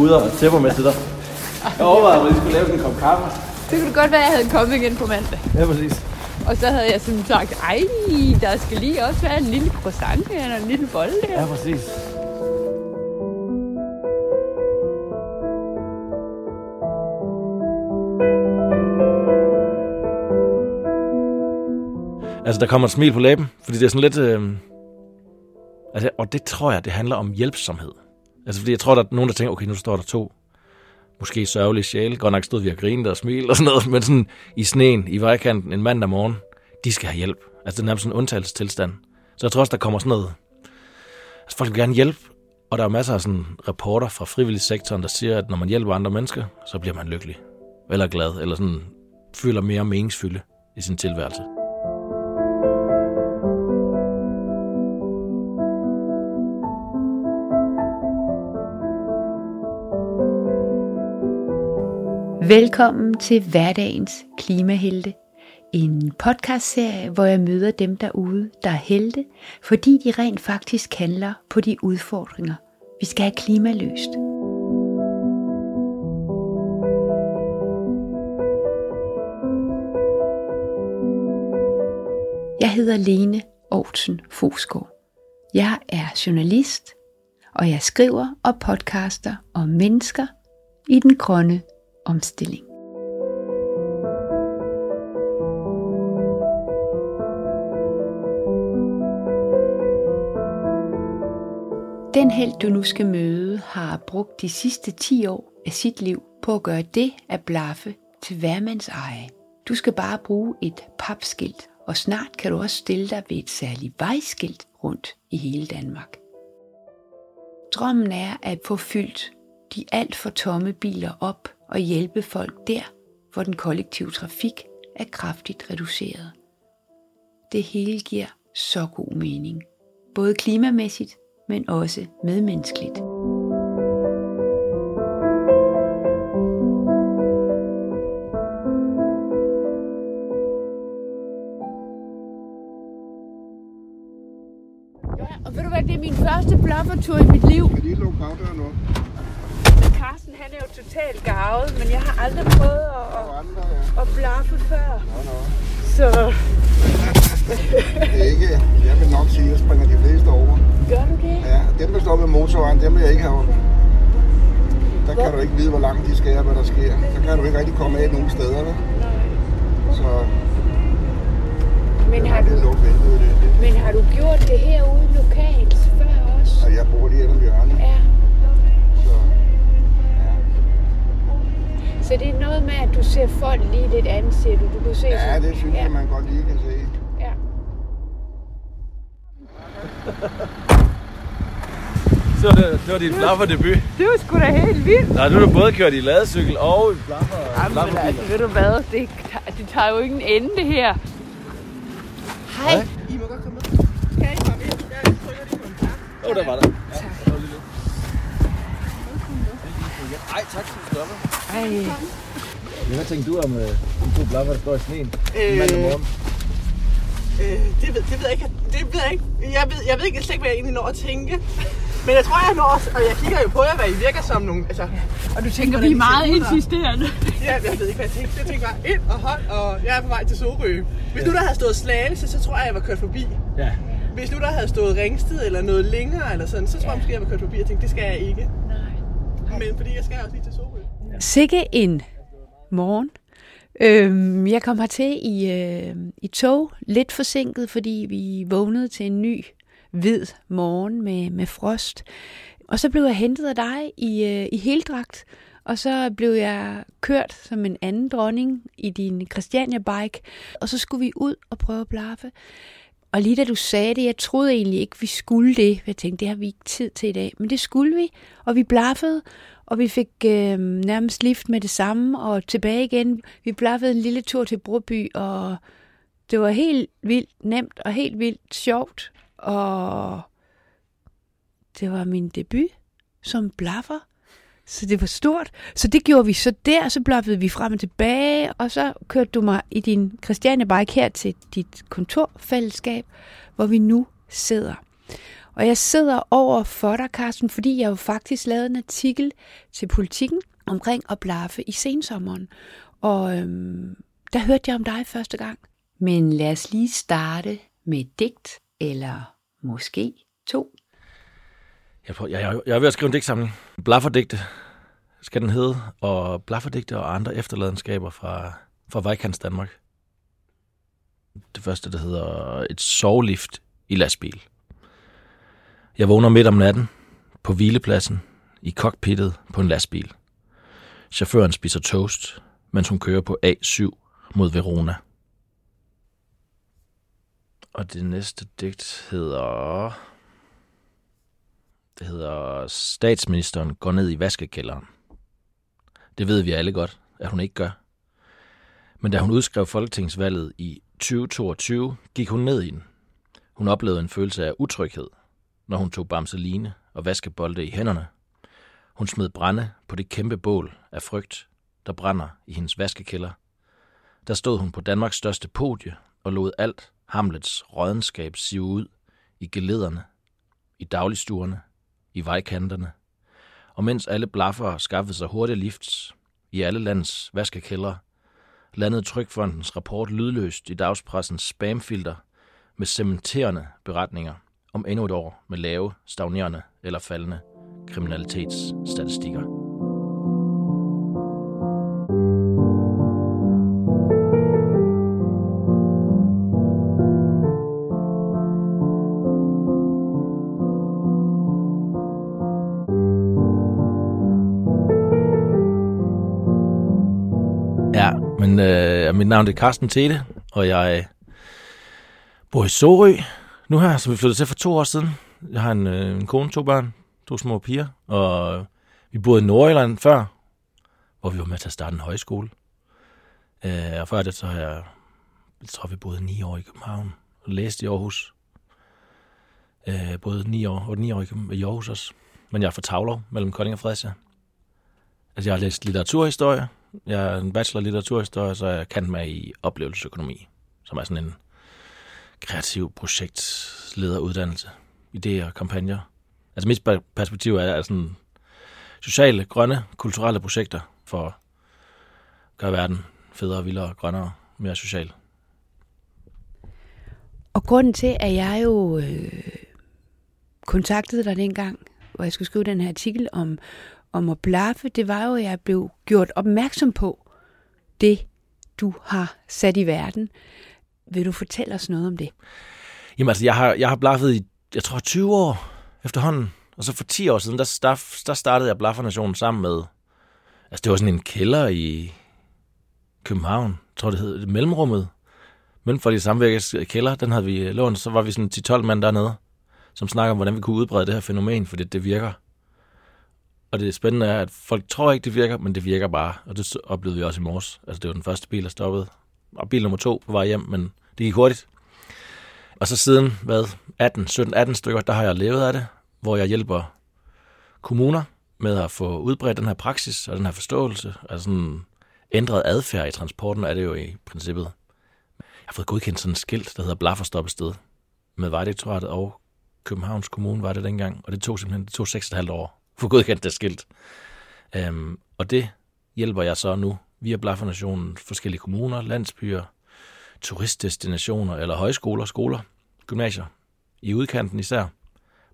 puder og tæpper med til dig. Jeg overvejede, at vi skulle lave en kop kaffe. Det kunne godt være, at jeg havde kommet igen på mandag. Ja, præcis. Og så havde jeg sådan sagt, ej, der skal lige også være en lille croissant eller en lille bolle der. Ja, præcis. Altså, der kommer et smil på læben, fordi det er sådan lidt... Øh... Altså, og det tror jeg, det handler om hjælpsomhed. Altså, fordi jeg tror, der er nogen, der tænker, okay, nu står der to måske sørgelige sjæle. Godt nok stod vi og grinede og smilte og sådan noget, men sådan i sneen, i vejkanten, en mandag morgen, de skal have hjælp. Altså, det er nærmest sådan en undtagelsestilstand. Så jeg tror også, der kommer sådan noget... Altså, folk vil gerne hjælpe, og der er masser af sådan rapporter fra frivillig sektoren, der siger, at når man hjælper andre mennesker, så bliver man lykkelig. Eller glad, eller sådan føler mere meningsfylde i sin tilværelse. Velkommen til hverdagens klimahelte. En podcastserie, hvor jeg møder dem derude, der er helte, fordi de rent faktisk handler på de udfordringer, vi skal have klimaløst. Jeg hedder Lene Aarhusen Fosgaard. Jeg er journalist, og jeg skriver og podcaster om mennesker i den grønne omstilling. Den held, du nu skal møde, har brugt de sidste 10 år af sit liv på at gøre det at blaffe til hvermands eje. Du skal bare bruge et papskilt, og snart kan du også stille dig ved et særligt vejskilt rundt i hele Danmark. Drømmen er at få fyldt de alt for tomme biler op og hjælpe folk der, hvor den kollektive trafik er kraftigt reduceret. Det hele giver så god mening, både klimamæssigt, men også medmenneskeligt. Ja, og ved du hvad, det er min første bluffertur i mit liv. Kan de lukke bagdøren op? Carsten, han er jo totalt gavet, men jeg har aldrig prøvet at, at, andre, ja. at blaffe før. Nå, nå. Så Det er ikke, jeg vil nok sige, at jeg springer de fleste over. gør du det? Ja, dem, der står ved motorvejen, dem vil jeg ikke have op. Der kan du ikke vide, hvor langt de skal og hvad der sker. Der kan du ikke rigtig komme af nogen steder, vel? Så Men har, du, men har du gjort det herude lokalt før også? Og jeg bor lige inde om hjørnet, Ja. så ja. Så det er noget med, at du ser folk lige lidt andet, siger du. Du kan se Ja, sådan- det synes ja. jeg, man godt lige kan se. Ja. Så det, det var din blafferdebut. Det var sgu da helt vildt. Nej, nu har du både kørt i ladecykel og i blaffer. Jamen altså, ved du hvad? Det, det tager jo ingen ende, det her. Hej. I må godt komme med. Kan I komme ind? Jeg trykker lige på en knap. Åh, oh, der var der. Ja, der var lige lidt. Ej, tak for stoppet. Ej. Hvad tænkte du om øh, de to blaffer, der står i sneen? Øh, Mandag morgen. Øh, det, ved, det ved jeg ikke. Det ved jeg ikke. Jeg ved, jeg ved ikke slet ikke, hvad jeg egentlig når at tænke. Men jeg tror, jeg når, og jeg kigger jo på jer, hvad I virker som nogle... Altså, Og du tænker, vi er meget insisterende. ja, jeg ved ikke, hvad jeg tænkte. Jeg tænkte bare ind og hold, og jeg er på vej til Sorø. Hvis nu der havde stået Slagelse, så tror jeg, jeg var kørt forbi. Ja. Hvis nu der havde stået Ringsted eller noget længere, eller sådan, så tror jeg måske, jeg var kørt forbi og tænkte, det skal jeg ikke. Nej. Men fordi jeg skal også lige til Sorø. Sikke en morgen. Øhm, jeg kom hertil i, øh, i tog, lidt forsinket, fordi vi vågnede til en ny hvid morgen med, med frost. Og så blev jeg hentet af dig i, øh, i heldragt, og så blev jeg kørt som en anden dronning i din Christiania-bike, og så skulle vi ud og prøve at blaffe. Og lige da du sagde det, jeg troede egentlig ikke, vi skulle det. Jeg tænkte, det har vi ikke tid til i dag. Men det skulle vi, og vi blaffede, og vi fik øh, nærmest lift med det samme, og tilbage igen. Vi blaffede en lille tur til Broby, og det var helt vildt nemt og helt vildt sjovt. Og det var min debut som blaffer. Så det var stort. Så det gjorde vi så der, så bløffede vi frem og tilbage, og så kørte du mig i din Christiane Bike her til dit kontorfællesskab, hvor vi nu sidder. Og jeg sidder over for dig, Carsten, fordi jeg jo faktisk lavede en artikel til politikken omkring at blaffe i sensommeren. Og øhm, der hørte jeg om dig første gang. Men lad os lige starte med et digt, eller måske to. Jeg, prøver, jeg, jeg, jeg er ved at skrive en digtsamling. Blafferdigte skal den hedde, og blafferdigte og andre efterladenskaber fra, fra Vejkants Danmark. Det første, der hedder et sovlift i lastbil. Jeg vågner midt om natten på hvilepladsen i cockpittet på en lastbil. Chaufføren spiser toast, mens hun kører på A7 mod Verona. Og det næste digt hedder... Det hedder Statsministeren går ned i vaskekælderen. Det ved vi alle godt, at hun ikke gør. Men da hun udskrev folketingsvalget i 2022, gik hun ned i den. Hun oplevede en følelse af utryghed, når hun tog bamseline og vaskebolde i hænderne. Hun smed brænde på det kæmpe bål af frygt, der brænder i hendes vaskekælder. Der stod hun på Danmarks største podie og lod alt Hamlets rådenskab sive ud i gelederne, i dagligstuerne, i vejkanterne. Og mens alle blaffer skaffede sig hurtige lifts i alle landets vaskekældre, landede Trykfondens rapport lydløst i dagspressens spamfilter med cementerende beretninger om endnu et år med lave, stagnerende eller faldende kriminalitetsstatistikker. Mit navn er Carsten Tete, og jeg bor i Sorø nu her, som vi flyttede til for to år siden. Jeg har en, øh, en kone, to børn, to små piger, og vi boede i Nordjylland før, hvor vi var med til at starte en højskole. Øh, og før det, så har jeg, jeg tror, vi boede ni år i København og læste i Aarhus. Øh, både ni år, og ni år i, i Aarhus også. Men jeg er fra Tavlov, mellem Kolding og Fredericia. Altså, jeg har læst litteraturhistorie. Jeg er en bachelor i litteraturhistorie, så jeg kan med i oplevelsesøkonomi, som er sådan en kreativ projektlederuddannelse. Idéer og kampagner. Altså mit perspektiv er, er sådan sociale, grønne, kulturelle projekter for at gøre verden federe, vildere, grønnere, mere social. Og grunden til, at jeg jo øh, kontaktede dig dengang, hvor jeg skulle skrive den her artikel om, om at blaffe, det var jo, at jeg blev gjort opmærksom på det, du har sat i verden. Vil du fortælle os noget om det? Jamen altså, jeg har, jeg har blaffet i, jeg tror, 20 år efterhånden. Og så for 10 år siden, der, der, der startede jeg Blaffernationen sammen med, altså det var sådan en kælder i København, jeg tror det hed Mellemrummet. Men for de samvirkes kælder, den havde vi lånt, så var vi sådan 10-12 mand dernede, som snakker om, hvordan vi kunne udbrede det her fænomen, fordi det virker. Og det spændende er, at folk tror ikke, det virker, men det virker bare. Og det oplevede vi også i morges. Altså, det var den første bil, der stoppede. Og bil nummer to på vej hjem, men det gik hurtigt. Og så siden, hvad, 18, 17, 18 stykker, der har jeg levet af det, hvor jeg hjælper kommuner med at få udbredt den her praksis og den her forståelse. Altså sådan ændret adfærd i transporten er det jo i princippet. Jeg har fået godkendt sådan et skilt, der hedder Blafferstoppested med Vejdirektoratet og Københavns Kommune var det dengang, og det tog simpelthen det tog 6,5 år få godkendt det skilt. Øhm, og det hjælper jeg så nu via Blaffernationen forskellige kommuner, landsbyer, turistdestinationer eller højskoler, skoler, gymnasier, i udkanten især,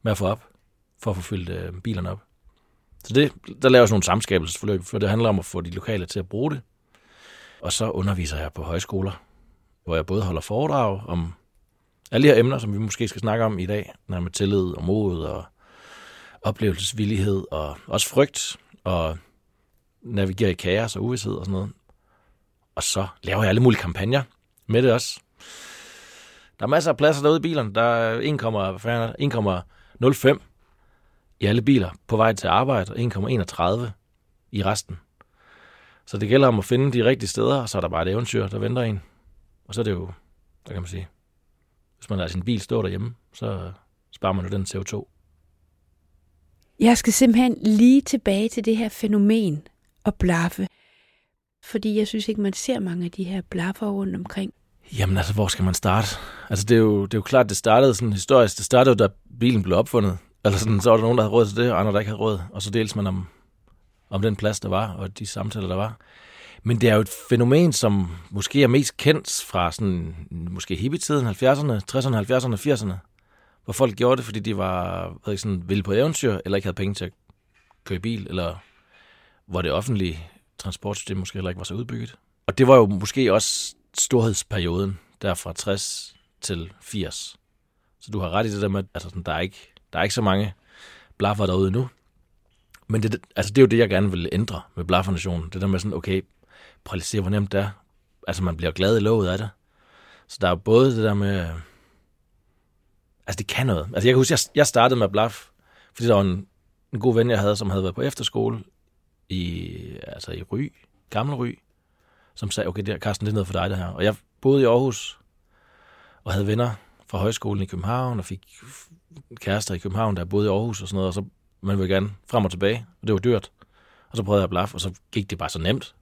med at få op, for at få fyldt øh, bilerne op. Så det, der laver sådan nogle samskabelsesforløb, for det handler om at få de lokale til at bruge det. Og så underviser jeg på højskoler, hvor jeg både holder foredrag om alle de her emner, som vi måske skal snakke om i dag, når med tillid og mod og oplevelsesvillighed og også frygt og navigere i kaos og uvidshed og sådan noget. Og så laver jeg alle mulige kampagner med det også. Der er masser af pladser derude i bilerne. Der er 1,05 i alle biler på vej til arbejde, og 1,31 i resten. Så det gælder om at finde de rigtige steder, og så er der bare et eventyr, der venter en. Og så er det jo, der kan man sige, hvis man lader sin bil stå derhjemme, så sparer man jo den CO2. Jeg skal simpelthen lige tilbage til det her fænomen at blaffe. Fordi jeg synes ikke, man ser mange af de her blaffer rundt omkring. Jamen altså, hvor skal man starte? Altså, det er jo, det er jo klart, det startede sådan historisk. Det startede jo, da bilen blev opfundet. Eller sådan, så var der nogen, der havde råd til det, og andre, der ikke havde råd. Og så deles man om, om den plads, der var, og de samtaler, der var. Men det er jo et fænomen, som måske er mest kendt fra sådan, måske hippietiden, 70'erne, 60'erne, 70'erne, 80'erne, hvor folk gjorde det, fordi de var ved ikke, sådan, vilde på eventyr, eller ikke havde penge til at køre bil, eller hvor det offentlige transportsystem måske heller ikke var så udbygget. Og det var jo måske også storhedsperioden, der fra 60 til 80. Så du har ret i det der med, at altså, sådan, der, er ikke, der er ikke så mange blaffer derude nu. Men det, altså, det er jo det, jeg gerne vil ændre med blaffernationen. Det der med sådan, okay, prøv lige at se, hvor nemt det er. Altså, man bliver glad i lovet af det. Så der er både det der med... Altså, det kan noget. Altså, jeg kan huske, jeg, jeg startede med blaf, fordi der var en, en god ven, jeg havde, som havde været på efterskole i, altså i Ry, Gammel Ry, som sagde, okay, det Carsten, det er noget for dig, det her. Og jeg boede i Aarhus, og havde venner fra højskolen i København, og fik kærester i København, der boede i Aarhus og sådan noget, og så man ville gerne frem og tilbage, og det var dyrt. Og så prøvede jeg at og så gik det bare så nemt.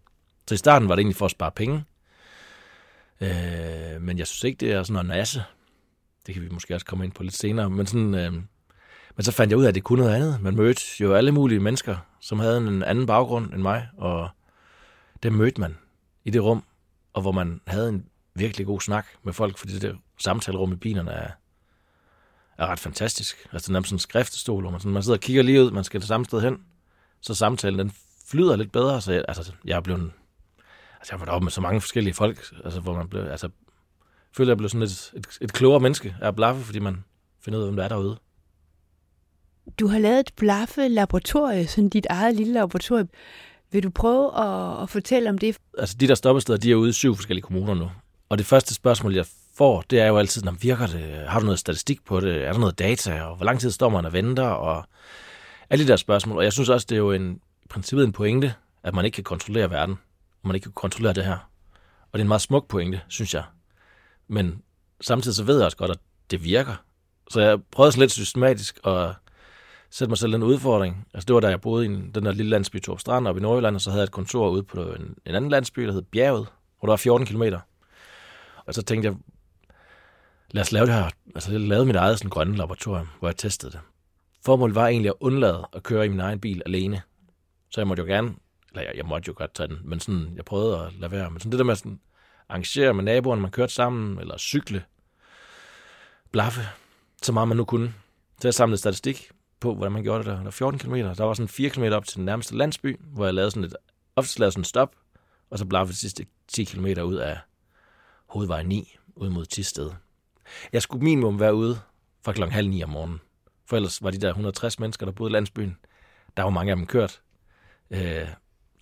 Så i starten var det egentlig for at spare penge. Øh, men jeg synes ikke, det er sådan noget nasse. Det kan vi måske også komme ind på lidt senere. Men, sådan, øh, men så fandt jeg ud af, at det kunne noget andet. Man mødte jo alle mulige mennesker, som havde en anden baggrund end mig, og dem mødte man i det rum, og hvor man havde en virkelig god snak med folk, fordi det der samtalerum i bilerne er, er ret fantastisk. Altså det er nærmest sådan en skriftestol, hvor man, sådan, man sidder og kigger lige ud, man skal det samme sted hen, så samtalen den flyder lidt bedre, så jeg, altså, jeg er blevet, altså jeg har været op med så mange forskellige folk, altså hvor man blev, altså, føler jeg blev sådan et, et, et klogere menneske af at blaffe, fordi man finder ud af, hvem der er derude. Du har lavet et blaffe-laboratorie, sådan dit eget lille laboratorium. Vil du prøve at, at fortælle om det? Altså de der stoppesteder, de er ude i syv forskellige kommuner nu. Og det første spørgsmål, jeg får, det er jo altid, når virker det? Har du noget statistik på det? Er der noget data? Og hvor lang tid står man og venter? Og alle de der spørgsmål. Og jeg synes også, det er jo en, i princippet en pointe, at man ikke kan kontrollere verden. Og man ikke kan kontrollere det her. Og det er en meget smuk pointe, synes jeg. Men samtidig så ved jeg også godt, at det virker. Så jeg prøvede sådan lidt systematisk at sætte mig selv en udfordring. Altså det var da jeg boede i den der lille landsby Torp Strand oppe i Nordjylland, og så havde jeg et kontor ude på en, en anden landsby, der hed Bjerget, hvor der var 14 kilometer. Og så tænkte jeg, lad os lave det her. Altså jeg lavede mit eget sådan grønne laboratorium, hvor jeg testede det. Formålet var egentlig at undlade at køre i min egen bil alene. Så jeg måtte jo gerne, eller jeg, jeg måtte jo godt tage den, men sådan, jeg prøvede at lade være. Men sådan det der med sådan, arrangere med naboerne, man kørte sammen, eller cykle, blaffe, så meget man nu kunne. Så jeg samlede statistik på, hvordan man gjorde det der. Der var 14 km. Der var sådan 4 km op til den nærmeste landsby, hvor jeg lavede sådan et, ofte lavede sådan et stop, og så blaffede de sidste 10 km ud af hovedvej 9, ud mod Tisted. Jeg skulle minimum være ude fra klokken halv ni om morgenen. For ellers var de der 160 mennesker, der boede i landsbyen. Der var mange af dem kørt. Øh,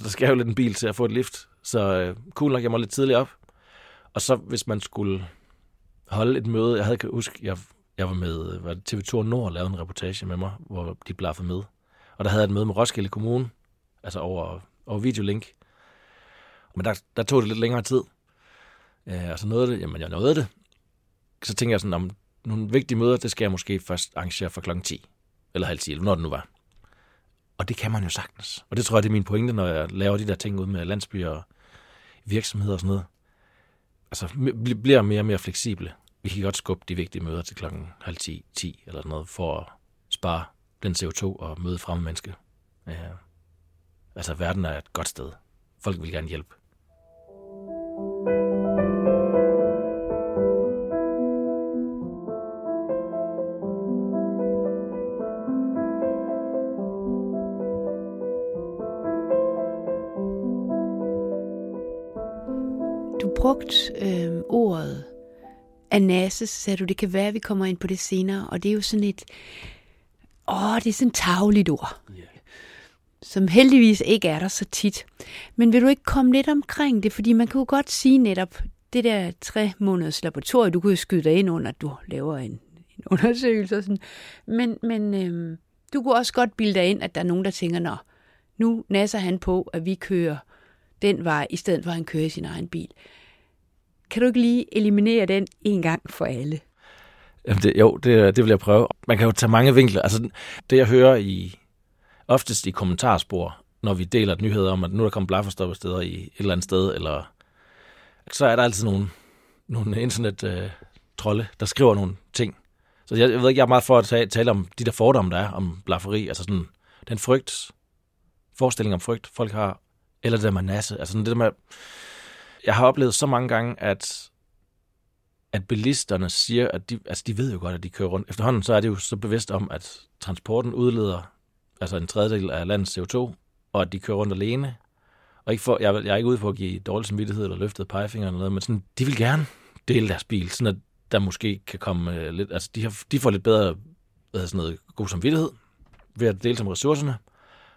så skal jeg jo lidt en bil til at få et lift. Så øh, cool nok, jeg må lidt tidligt op. Og så hvis man skulle holde et møde, jeg havde kan huske, jeg, jeg var med øh, var TV2 Nord og lavede en reportage med mig, hvor de blaffede med. Og der havde jeg et møde med Roskilde Kommune, altså over, over videolink. Men der, der tog det lidt længere tid. Øh, og så nåede det, jamen jeg nåede det. Så tænkte jeg sådan, om nogle vigtige møder, det skal jeg måske først arrangere for klokken 10. Eller halv 10, eller når det nu var. Og det kan man jo sagtens. Og det tror jeg, det er min pointe, når jeg laver de der ting ud med landsbyer og virksomheder og sådan noget. Altså, bliver mere og mere fleksible. Vi kan godt skubbe de vigtige møder til klokken halv 10, 10 eller noget, for at spare den CO2 og møde fremme menneske. Ja. Altså, verden er et godt sted. Folk vil gerne hjælpe. Du brugte øh, ordet anases, sagde du, det kan være, at vi kommer ind på det senere, og det er jo sådan et, åh, det er sådan et tagligt ord, Yeah. som heldigvis ikke er der så tit. Men vil du ikke komme lidt omkring det, fordi man kan jo godt sige netop, det der tre måneders laboratorium, du kunne jo skyde dig ind under, at du laver en, en undersøgelse og sådan, men, men øh, du kunne også godt bilde dig ind, at der er nogen, der tænker, nå, nu nasser han på, at vi kører den vej, i stedet for at han kører i sin egen bil. Kan du ikke lige eliminere den en gang for alle? Jamen det, jo, det, øh, det vil jeg prøve. Man kan jo tage mange vinkler. Altså, det jeg hører i, oftest i kommentarspor, når vi deler nyheder om, at nu er der kommet blafferstoppesteder i et eller andet sted, eller så er der altid nogle, nogle internet-trolde, øh, der skriver nogle ting. Så jeg, jeg ved ikke, jeg er meget for at tale, tale om de der fordomme, der er om blafferi. Altså sådan, den frygt, forestilling om frygt, folk har, eller det der med nasse. Altså sådan det der med, jeg har oplevet så mange gange, at at bilisterne siger, at de, altså de ved jo godt, at de kører rundt. Efterhånden så er det jo så bevidst om, at transporten udleder altså en tredjedel af landets CO2, og at de kører rundt alene. Og ikke for, jeg, jeg er ikke ude på at give dårlig samvittighed eller løftet pegefinger eller noget, men sådan, de vil gerne dele deres bil, sådan at der måske kan komme øh, lidt, altså de, har, de får lidt bedre hvad sådan noget, god samvittighed ved at dele som ressourcerne.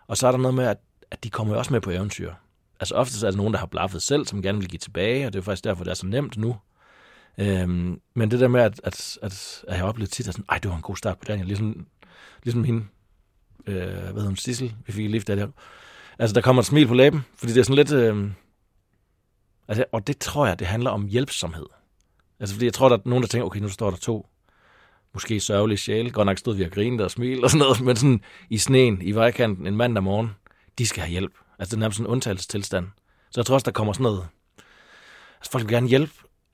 Og så er der noget med, at, at de kommer jo også med på eventyr. Altså oftest er det nogen, der har blaffet selv, som gerne vil give tilbage, og det er faktisk derfor, det er så nemt nu. Øhm, men det der med, at, at, at, at jeg oplevede tit, at sådan, Ej, det var en god start på dagen. Ligesom, ligesom hende, øh, hvad hedder hun, Sissel, vi fik et lift af det. Altså, der kommer et smil på læben, fordi det er sådan lidt... Øh, altså, og det tror jeg, det handler om hjælpsomhed. Altså, fordi jeg tror, der er nogen, der tænker, okay, nu står der to måske sørgelige sjæle. Godt nok stod vi og grinede og smilte og sådan noget, men sådan i sneen, i vejkanten, en mandag morgen, de skal have hjælp. Altså, det er nærmest en undtagelsestilstand. Så jeg tror også, der kommer sådan noget... Altså, folk vil gerne hjælpe,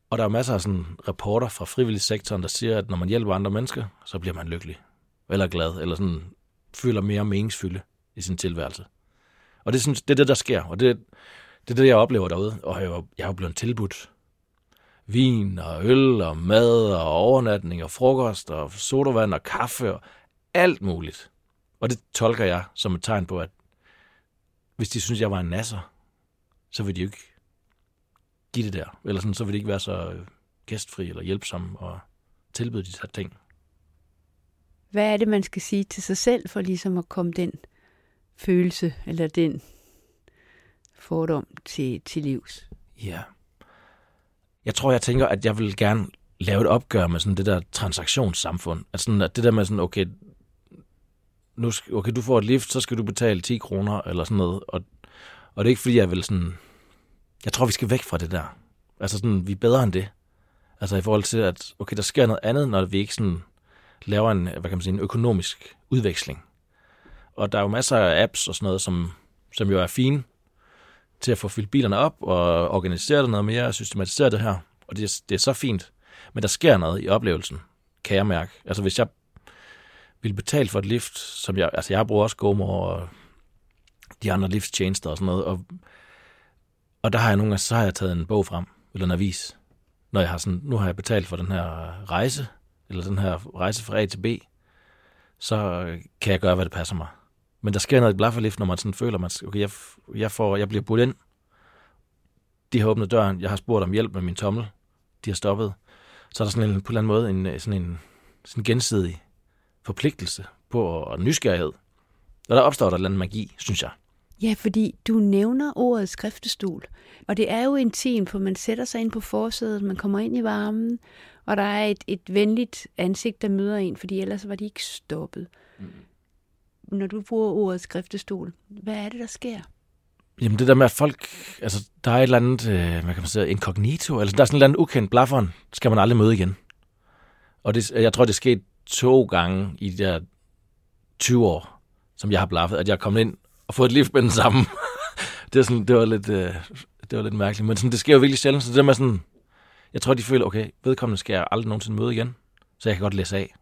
og der er masser af sådan rapporter fra frivilligsektoren, der siger, at når man hjælper andre mennesker, så bliver man lykkelig. Eller glad, eller sådan føler mere meningsfylde i sin tilværelse. Og det, synes, det er det, der sker, og det, det er det, jeg oplever derude. Og jeg, jeg er jo blevet tilbudt vin og øl og mad og overnatning og frokost og sodavand og kaffe og alt muligt. Og det tolker jeg som et tegn på, at hvis de synes, jeg var en nasser, så vil de jo ikke give det der. Eller sådan, så vil de ikke være så gæstfri eller hjælpsomme og tilbyde de her ting. Hvad er det, man skal sige til sig selv for ligesom at komme den følelse eller den fordom til, til livs? Ja. Jeg tror, jeg tænker, at jeg vil gerne lave et opgør med sådan det der transaktionssamfund. At, sådan, at det der med sådan, okay, nu skal, okay, du får et lift, så skal du betale 10 kroner, eller sådan noget. Og, og det er ikke fordi, jeg vil sådan... Jeg tror, vi skal væk fra det der. Altså sådan, vi er bedre end det. Altså i forhold til, at okay, der sker noget andet, når vi ikke sådan laver en, hvad kan man sige, en økonomisk udveksling. Og der er jo masser af apps og sådan noget, som, som jo er fine til at få fyldt bilerne op og organisere det noget mere og systematisere det her. Og det, det er så fint. Men der sker noget i oplevelsen, kan jeg mærke. Altså hvis jeg vil betale for et lift, som jeg, altså jeg bruger også GoMo og de andre liftstjenester og sådan noget, og, og der har jeg nogle gange, så har jeg taget en bog frem, eller en avis, når jeg har sådan, nu har jeg betalt for den her rejse, eller den her rejse fra A til B, så kan jeg gøre, hvad det passer mig. Men der sker noget i blafferlift, når man sådan føler, at okay, jeg, jeg, får, jeg bliver budt ind. De har åbnet døren. Jeg har spurgt om hjælp med min tommel. De har stoppet. Så er der sådan en, på en eller anden måde en, sådan en sådan gensidig forpligtelse på og nysgerrighed. Og der opstår der en eller anden magi, synes jeg. Ja, fordi du nævner ordet skriftestol, og det er jo intimt, for man sætter sig ind på forsædet, man kommer ind i varmen, og der er et, et venligt ansigt, der møder en, fordi ellers var de ikke stoppet. Mm. Når du bruger ordet skriftestol, hvad er det, der sker? Jamen det der med, at folk, altså der er et eller andet, øh, hvad kan man sige, incognito, eller der er sådan et eller andet ukendt blafferen, skal man aldrig møde igen. Og det, jeg tror, det er sket to gange i de der 20 år, som jeg har blaffet, at jeg er kommet ind og fået et lift med den samme. det, er sådan, det, var lidt, øh, det var lidt mærkeligt, men sådan, det sker jo virkelig sjældent, så det der med sådan, jeg tror, de føler, okay, vedkommende skal jeg aldrig nogensinde møde igen, så jeg kan godt læse af.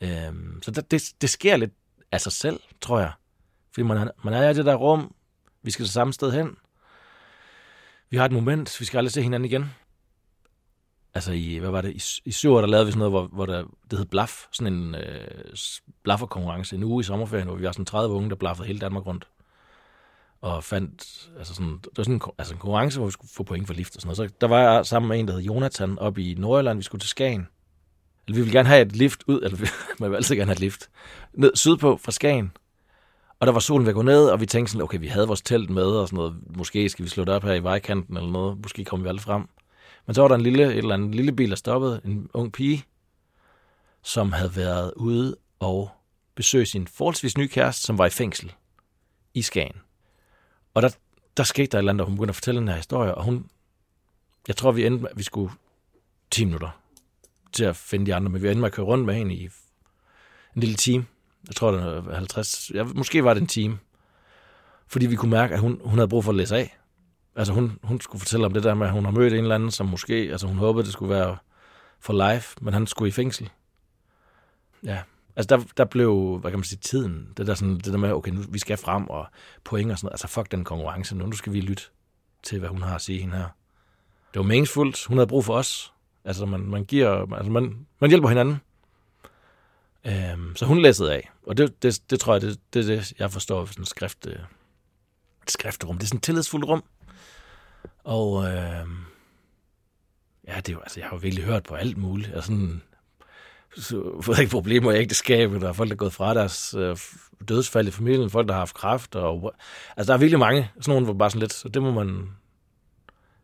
Øhm, så det, det, det sker lidt af sig selv, tror jeg. Fordi man, man er i det der rum, vi skal det samme sted hen. Vi har et moment, vi skal aldrig se hinanden igen. Altså i, hvad var det, i, i syv år, der lavede vi sådan noget, hvor, hvor der, det hed Blaf, sådan en øh, blafferkonkurrence, en uge i sommerferien, hvor vi var sådan 30 unge, der blaffede hele Danmark rundt og fandt, altså sådan, det var sådan en, altså en konkurrence, hvor vi skulle få point for lift og sådan noget. Så der var jeg sammen med en, der hed Jonathan, op i Nordjylland, vi skulle til Skagen. Eller vi ville gerne have et lift ud, eller man vil altid gerne have et lift, ned sydpå fra Skagen. Og der var solen ved at gå ned, og vi tænkte sådan, okay, vi havde vores telt med, og sådan noget, måske skal vi slå det op her i vejkanten eller noget, måske kommer vi alle frem. Men så var der en lille, et eller andet lille bil, der stoppede, en ung pige, som havde været ude og besøge sin forholdsvis nye kæreste, som var i fængsel i Skagen. Og der, der skete der et eller andet, og hun begyndte at fortælle den her historie, og hun, jeg tror, vi endte med, at vi skulle 10 minutter til at finde de andre, men vi endte med at køre rundt med hende i en lille time. Jeg tror, det var 50, ja, måske var det en time. Fordi vi kunne mærke, at hun, hun havde brug for at læse af. Altså hun, hun skulle fortælle om det der med, at hun har mødt en eller anden, som måske, altså hun håbede, det skulle være for life, men han skulle i fængsel. Ja, altså der, der blev, hvad kan man sige, tiden, det der, sådan, det der med, okay, nu, vi skal frem og point og sådan noget, altså fuck den konkurrence nu, nu skal vi lytte til, hvad hun har at sige hende her. Det var meningsfuldt, hun havde brug for os, altså man, man giver, altså man, man hjælper hinanden. Øhm, så hun læssede af, og det, det, det tror jeg, det, det er det, jeg forstår ved sådan et skrift, øh, et skriftrum. Det er sådan et tillidsfuldt rum. Og øh, ja, det er jo, altså, jeg har jo virkelig hørt på alt muligt. Altså sådan, så fået ikke problemer i ægteskabet, der er folk, der er gået fra deres øh, dødsfald i familien, folk, der har haft kræft. Og, altså, der er virkelig mange, sådan nogle, hvor bare sådan lidt, så det må man,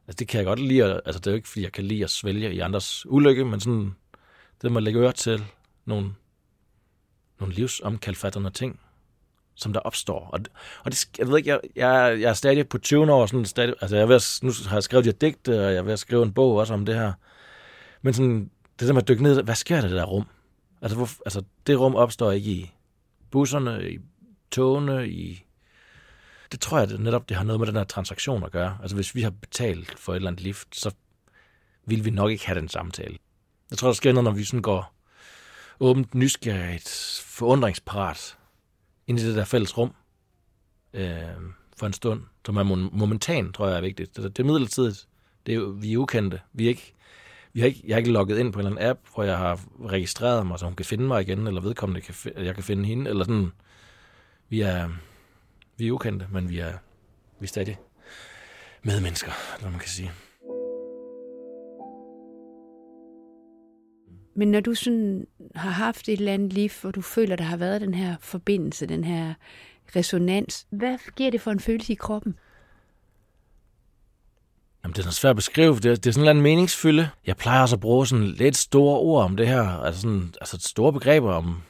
altså det kan jeg godt lide, at- altså det er jo ikke, fordi jeg kan lide at svælge i andres ulykke, men sådan, det må man lægge øre til nogle, nogle livsomkalfattende ting, som der opstår. Og, og det, jeg ved ikke, jeg, jeg, jeg er stadig på 20 år, sådan stadig, altså jeg ved at, nu har jeg skrevet de her digte, og jeg er ved at skrive en bog også om det her. Men sådan, det der med at dykke ned, hvad sker der i det der rum? Altså, hvor, altså det rum opstår ikke i busserne, i togene, i... Det tror jeg det, netop, det har noget med den her transaktion at gøre. Altså hvis vi har betalt for et eller andet lift, så vil vi nok ikke have den samtale. Jeg tror, der sker noget, når vi sådan går åbent, nysgerrigt, forundringsparat ind i det der fælles rum øh, for en stund, som er momentan, tror jeg er vigtigt. Det, det er midlertidigt. Det er vi er ukendte. Vi er ikke, vi har ikke, jeg har ikke logget ind på en eller anden app, hvor jeg har registreret mig, så hun kan finde mig igen, eller vedkommende, kan, jeg kan finde hende, eller sådan. Vi er, vi er ukendte, men vi er, vi er stadig medmennesker, eller man kan sige. Men når du sådan har haft et eller andet liv, hvor du føler, der har været den her forbindelse, den her resonans, hvad giver det for en følelse i kroppen? Jamen, det er sådan svært at beskrive, for det er, det er sådan en eller meningsfylde. Jeg plejer også at bruge sådan lidt store ord om det her, altså, sådan, altså store begreber om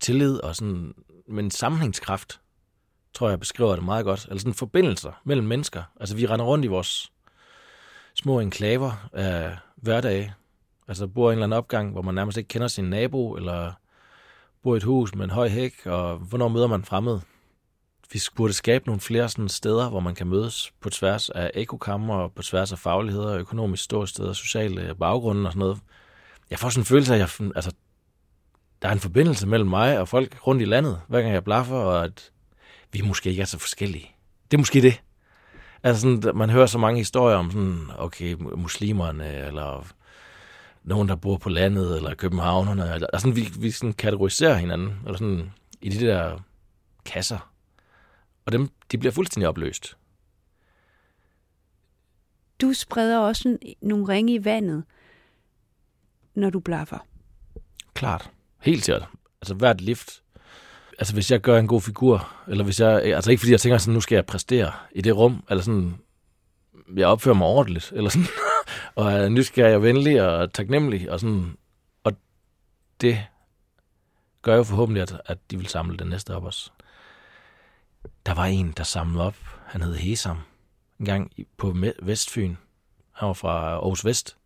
tillid og sådan, men sammenhængskraft, tror jeg beskriver det meget godt. Eller sådan forbindelser mellem mennesker. Altså, vi render rundt i vores små enklaver af hverdage. Altså, bor i en eller anden opgang, hvor man nærmest ikke kender sin nabo, eller bor i et hus med en høj hæk, og hvornår møder man fremmede? vi burde skabe nogle flere sådan steder, hvor man kan mødes på tværs af ekokammer, og på tværs af fagligheder, økonomisk ståsteder, sociale øh, baggrunde og sådan noget. Jeg får sådan en følelse af, at jeg, altså, der er en forbindelse mellem mig og folk rundt i landet, hver gang jeg blaffer, og at vi måske ikke er så forskellige. Det er måske det. Altså sådan, man hører så mange historier om sådan, okay, muslimerne, eller nogen, der bor på landet, eller københavnerne, eller altså sådan, vi, vi sådan kategoriserer hinanden, eller sådan i de der kasser. Og dem, de bliver fuldstændig opløst. Du spreder også nogle ringe i vandet, når du blaffer. Klart. Helt sikkert. Altså hvert lift. Altså hvis jeg gør en god figur, eller hvis jeg, altså ikke fordi jeg tænker sådan, nu skal jeg præstere i det rum, eller sådan, jeg opfører mig ordentligt, eller sådan, og er nysgerrig og venlig og taknemmelig, og sådan, og det gør jo forhåbentlig, at, at de vil samle det næste op også. Der var en, der samlede op, han hed Hesam, en gang på Vestfyn. Han var fra Aarhus Vest.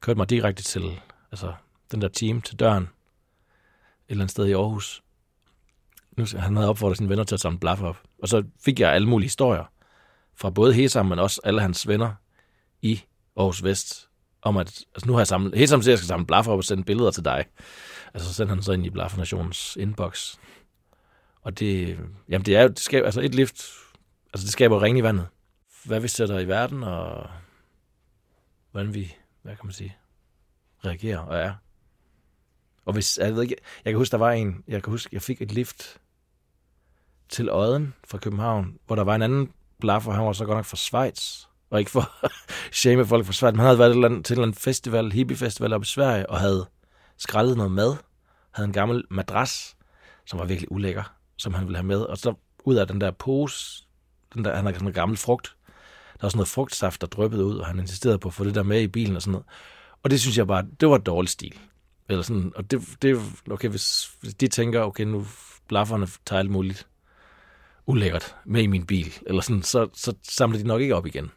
Kørte mig direkte til, altså den der team til døren et eller andet sted i Aarhus. Nu, han havde opfordret sine venner til at samle blaf op. Og så fik jeg alle mulige historier fra både Hesam, men også alle hans venner i Aarhus Vest, om at, altså nu har jeg samlet, Hesam siger, at jeg skal samle blaffer op og sende billeder til dig. Altså så sendte han så ind i Blaffer Nations inbox. Og det, jamen det er jo, det skaber, altså et lift, altså det skaber ring i vandet. Hvad vi sætter i verden, og hvordan vi, hvad kan man sige, reagerer og er. Og hvis, jeg ved ikke, jeg kan huske, der var en, jeg kan huske, jeg fik et lift til Odden fra København, hvor der var en anden blaffer, han var så godt nok fra Schweiz, og ikke for shame folk fra Schweiz, men han havde været et eller andet, til en eller anden festival, hippie-festival oppe i Sverige, og havde skrællet noget mad, havde en gammel madras, som var virkelig ulækker, som han ville have med, og så ud af den der pose, den der, han havde sådan en gammel frugt, der var sådan noget frugtsaft, der dryppede ud, og han insisterede på at få det der med i bilen og sådan noget. Og det synes jeg bare, det var dårlig stil. Eller sådan, og det, det okay, hvis, hvis de tænker, okay, nu blafferne tager alt muligt ulækkert med i min bil, eller sådan, så, så samler de nok ikke op igen.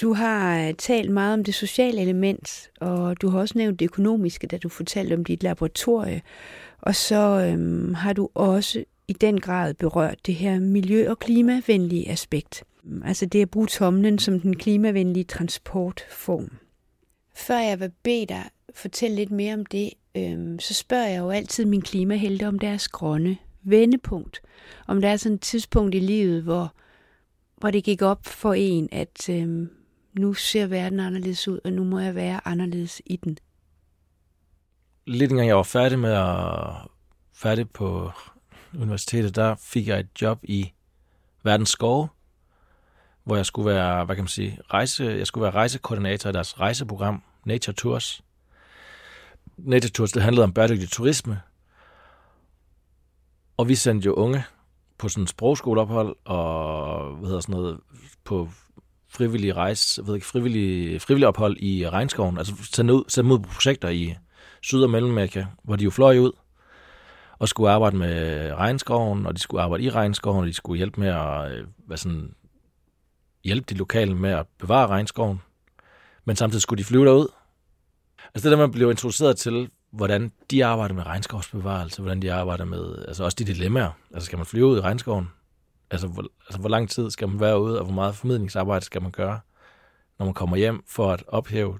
Du har øh, talt meget om det sociale element, og du har også nævnt det økonomiske, da du fortalte om dit laboratorie. Og så øhm, har du også i den grad berørt det her miljø- og klimavenlige aspekt. Altså det at bruge tomlen som den klimavenlige transportform. Før jeg vil bede dig fortælle lidt mere om det, øhm, så spørger jeg jo altid min klimahelte om deres grønne vendepunkt. Om der er sådan et tidspunkt i livet, hvor, hvor det gik op for en, at øh, nu ser verden anderledes ud, og nu må jeg være anderledes i den. Lidt engang jeg var færdig med at færdig på universitetet, der fik jeg et job i Verdens Skove, hvor jeg skulle være, hvad kan man sige, rejse, jeg skulle være rejsekoordinator i deres rejseprogram, Nature Tours. Nature Tours, det handlede om bæredygtig turisme. Og vi sendte jo unge på sådan en sprogskoleophold og hvad hedder sådan noget, på frivillig rejse, jeg ved ikke, frivillig, frivillig ophold i regnskoven, altså sendte ud, sendte ud på projekter i Syd- og Mellemamerika, hvor de jo fløj ud og skulle arbejde med regnskoven, og de skulle arbejde i regnskoven, og de skulle hjælpe med at øh, hvad sådan, hjælpe de lokale med at bevare regnskoven. Men samtidig skulle de flyve derud. Altså det der, man blev introduceret til, hvordan de arbejder med regnskovsbevarelse, hvordan de arbejder med, altså også de dilemmaer. Altså skal man flyve ud i regnskoven? Altså hvor, altså hvor lang tid skal man være ude, og hvor meget formidlingsarbejde skal man gøre, når man kommer hjem for at ophæve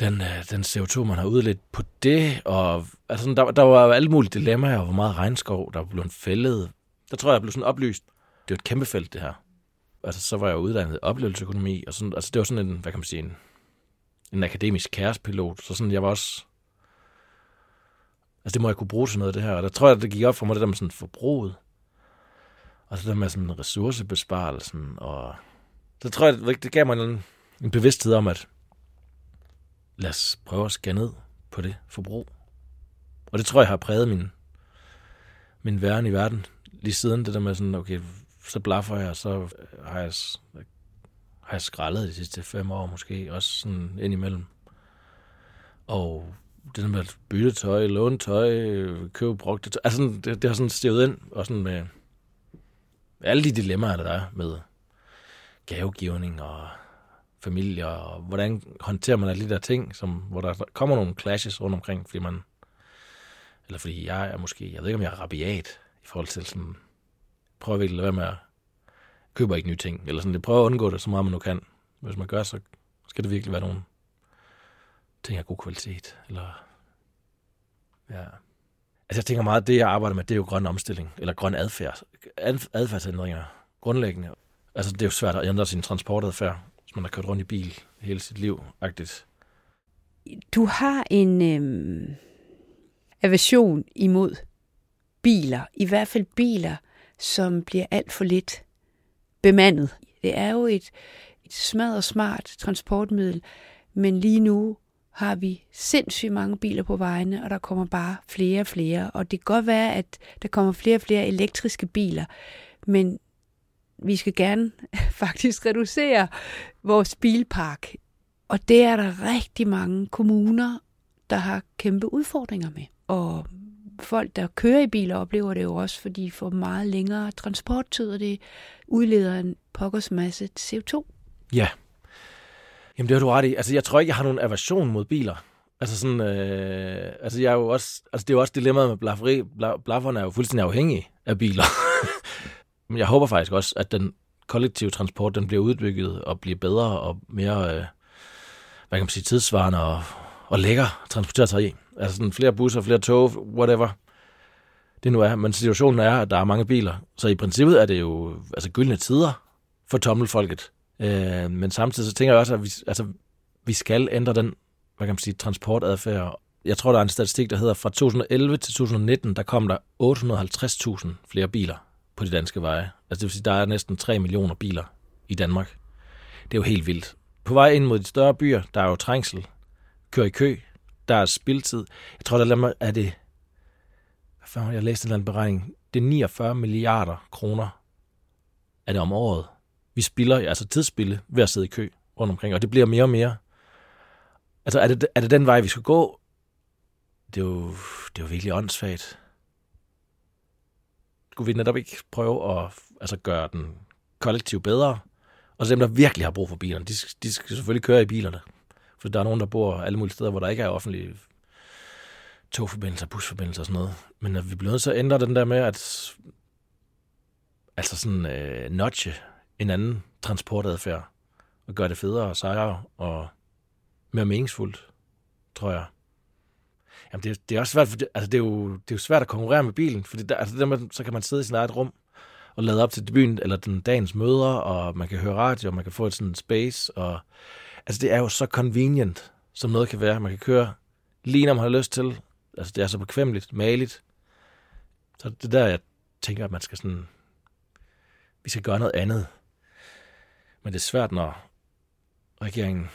den, øh, den CO2, man har udledt på det, og altså, der, der var alle mulige dilemmaer, og hvor meget regnskov, der blev fældet. Der tror jeg, jeg blev sådan oplyst. Det er et kæmpe felt, det her. Altså, så var jeg uddannet i oplevelsesøkonomi, og sådan, altså, det var sådan en, hvad kan man sige, en, en akademisk kærespilot, så sådan, jeg var også, altså, det må jeg kunne bruge til noget, det her, og der tror jeg, det gik op for mig, det der med sådan forbruget, og så der med sådan ressourcebesparelsen, og så tror jeg, det gav mig en, en bevidsthed om, at lad os prøve at skære ned på det forbrug. Og det tror jeg har præget min, min væren i verden. Lige siden det der med sådan, okay, så blaffer jeg, så har jeg, har jeg skrællet de sidste fem år måske, også sådan indimellem. Og det der med at bytte tøj, låne tøj, købe brugte tøj, altså det, det har sådan stevet ind, og sådan med alle de dilemmaer, der er med gavegivning og familie, og hvordan håndterer man alle de der ting, som, hvor der kommer nogle clashes rundt omkring, fordi man, eller fordi jeg er måske, jeg ved ikke, om jeg er rabiat i forhold til sådan, prøver virkelig at være med at køber ikke nye ting, eller sådan, det prøver at undgå det så meget man nu kan. Hvis man gør, så skal det virkelig være nogle ting af god kvalitet, eller ja. Altså jeg tænker meget, at det jeg arbejder med, det er jo grøn omstilling, eller grøn adfærd, adfærdsændringer, grundlæggende. Altså det er jo svært at ændre sin transportadfærd, hvis man har kørt rundt i bil hele sit liv, agtigt. Du har en øhm, aversion imod biler, i hvert fald biler, som bliver alt for lidt bemandet. Det er jo et, et smadret smart transportmiddel, men lige nu har vi sindssygt mange biler på vejene, og der kommer bare flere og flere. Og det kan godt være, at der kommer flere og flere elektriske biler, men vi skal gerne faktisk reducere vores bilpark. Og det er der rigtig mange kommuner, der har kæmpe udfordringer med. Og folk, der kører i biler, oplever det jo også, fordi de får meget længere transporttid, og det udleder en pokkers masse CO2. Ja. Jamen det har du ret i. Altså jeg tror ikke, jeg har nogen aversion mod biler. Altså sådan, øh, altså jeg er jo også, altså det er jo også dilemmaet med blafferi. Blafferne er jo fuldstændig afhængige af biler. Men jeg håber faktisk også, at den kollektive transport, den bliver udbygget og bliver bedre og mere, øh, hvad kan man sige, tidsvarende og, og lækker transporteret sig i. Altså sådan flere busser, flere tog, whatever det nu er. Men situationen er, at der er mange biler. Så i princippet er det jo altså gyldne tider for tommelfolket. Øh, men samtidig så tænker jeg også, at vi, altså, vi skal ændre den hvad kan man sige, transportadfærd. Jeg tror, der er en statistik, der hedder, fra 2011 til 2019, der kom der 850.000 flere biler på de danske veje. Altså det vil sige, der er næsten 3 millioner biler i Danmark. Det er jo helt vildt. På vej ind mod de større byer, der er jo trængsel, kører i kø, der er. Jeg tror, der er det, hvad fanden, jeg læste en eller anden beregning, det er 49 milliarder kroner er det om året. Vi spiller, altså tidsspille ved at sidde i kø rundt omkring, og det bliver mere og mere. Altså er det, er det den vej, vi skal gå? Det er jo, det er jo virkelig åndssvagt skulle vi netop ikke prøve at altså, gøre den kollektiv bedre? Og så dem, der virkelig har brug for bilerne, de, de skal selvfølgelig køre i bilerne. For der er nogen, der bor alle mulige steder, hvor der ikke er offentlige togforbindelser, busforbindelser og sådan noget. Men at vi bliver nødt til at ændre den der med, at altså sådan øh, notche en anden transportadfærd, og gøre det federe og sejere og mere meningsfuldt, tror jeg. Jamen, det, det er også svært, for det, altså, det, er jo, det er jo svært at konkurrere med bilen, fordi der, altså, der, så kan man sidde i sin eget rum og lade op til byen, eller den dagens møder, og man kan høre radio, og man kan få et sådan space, og altså, det er jo så convenient, som noget kan være. Man kan køre lige når man har lyst til. Altså, det er så bekvemmeligt, maligt. Så det er der, jeg tænker, at man skal sådan, vi skal gøre noget andet. Men det er svært, når regeringen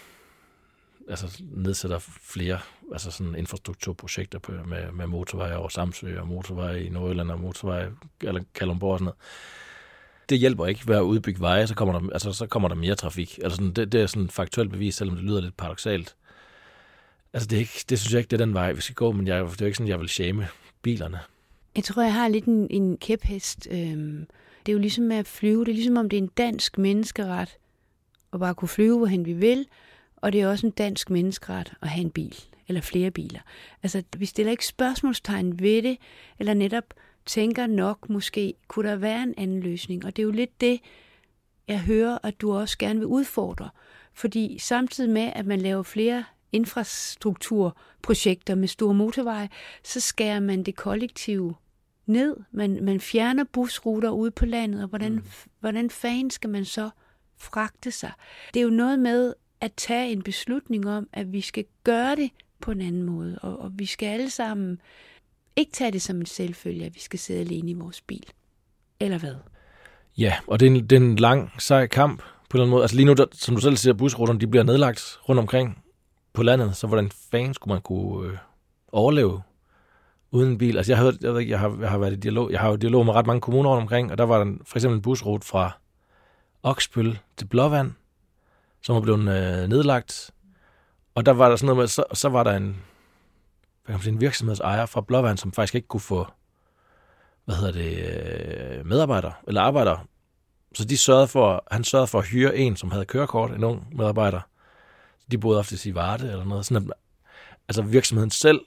altså, nedsætter flere altså sådan infrastrukturprojekter på, med, med motorveje over Samsø og motorveje i Nordjylland og motorveje eller Kalundborg og sådan noget. Det hjælper ikke ved at udbygge veje, så kommer der, altså, så kommer der mere trafik. Altså sådan, det, det er sådan faktuelt bevis, selvom det lyder lidt paradoxalt. Altså det, er ikke, det synes jeg ikke, det er den vej, vi skal gå, men jeg, det er jo ikke sådan, jeg vil shame bilerne. Jeg tror, jeg har lidt en, en kæphest. Øhm, det er jo ligesom med at flyve. Det er ligesom om det er en dansk menneskeret at bare kunne flyve, hvorhen vi vil. Og det er også en dansk menneskeret at have en bil, eller flere biler. Altså, vi stiller ikke spørgsmålstegn ved det, eller netop tænker nok måske, kunne der være en anden løsning? Og det er jo lidt det, jeg hører, at du også gerne vil udfordre. Fordi samtidig med, at man laver flere infrastrukturprojekter med store motorveje, så skærer man det kollektive ned. Man, man fjerner busruter ude på landet, og hvordan, mm. hvordan fanden skal man så fragte sig? Det er jo noget med at tage en beslutning om, at vi skal gøre det på en anden måde, og, og vi skal alle sammen ikke tage det som en selvfølge, at vi skal sidde alene i vores bil. Eller hvad? Ja, og det er en, det er en lang, sej kamp på en eller anden måde. Altså lige nu, der, som du selv siger, busruterne de bliver nedlagt rundt omkring på landet, så hvordan fanden skulle man kunne øh, overleve uden en bil? Altså jeg, har, jeg, ved ikke, jeg, har, jeg har været i dialog, jeg har jo dialog med ret mange kommuner rundt omkring, og der var der for eksempel en busrute fra Oksbøl til Blåvand, som var blevet øh, nedlagt. Og der var der sådan noget med, så, så var der en, hvad kan man sige, en virksomhedsejer fra Blåvand, som faktisk ikke kunne få hvad hedder det, øh, medarbejdere eller arbejdere. Så de sørgede for, han sørgede for at hyre en, som havde kørekort, en ung medarbejder. De boede ofte i Varde eller noget. Sådan at, altså virksomheden selv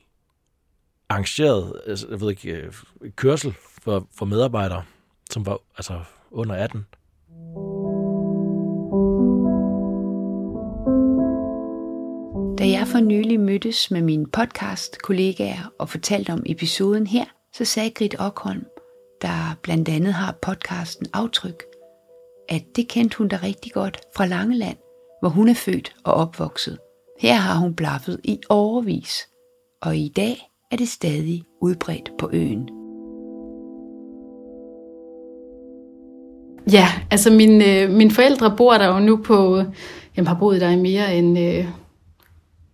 arrangerede, altså, jeg ved ikke, øh, kørsel for, for medarbejdere, som var altså under 18. Da jeg for nylig mødtes med mine podcast-kollegaer og fortalte om episoden her, så sagde Grit Okholm, der blandt andet har podcasten Aftryk, at det kendte hun da rigtig godt fra Langeland, hvor hun er født og opvokset. Her har hun blaffet i overvis, og i dag er det stadig udbredt på øen. Ja, altså mine, øh, mine forældre bor der jo nu på, øh, jamen har boet der i mere end øh,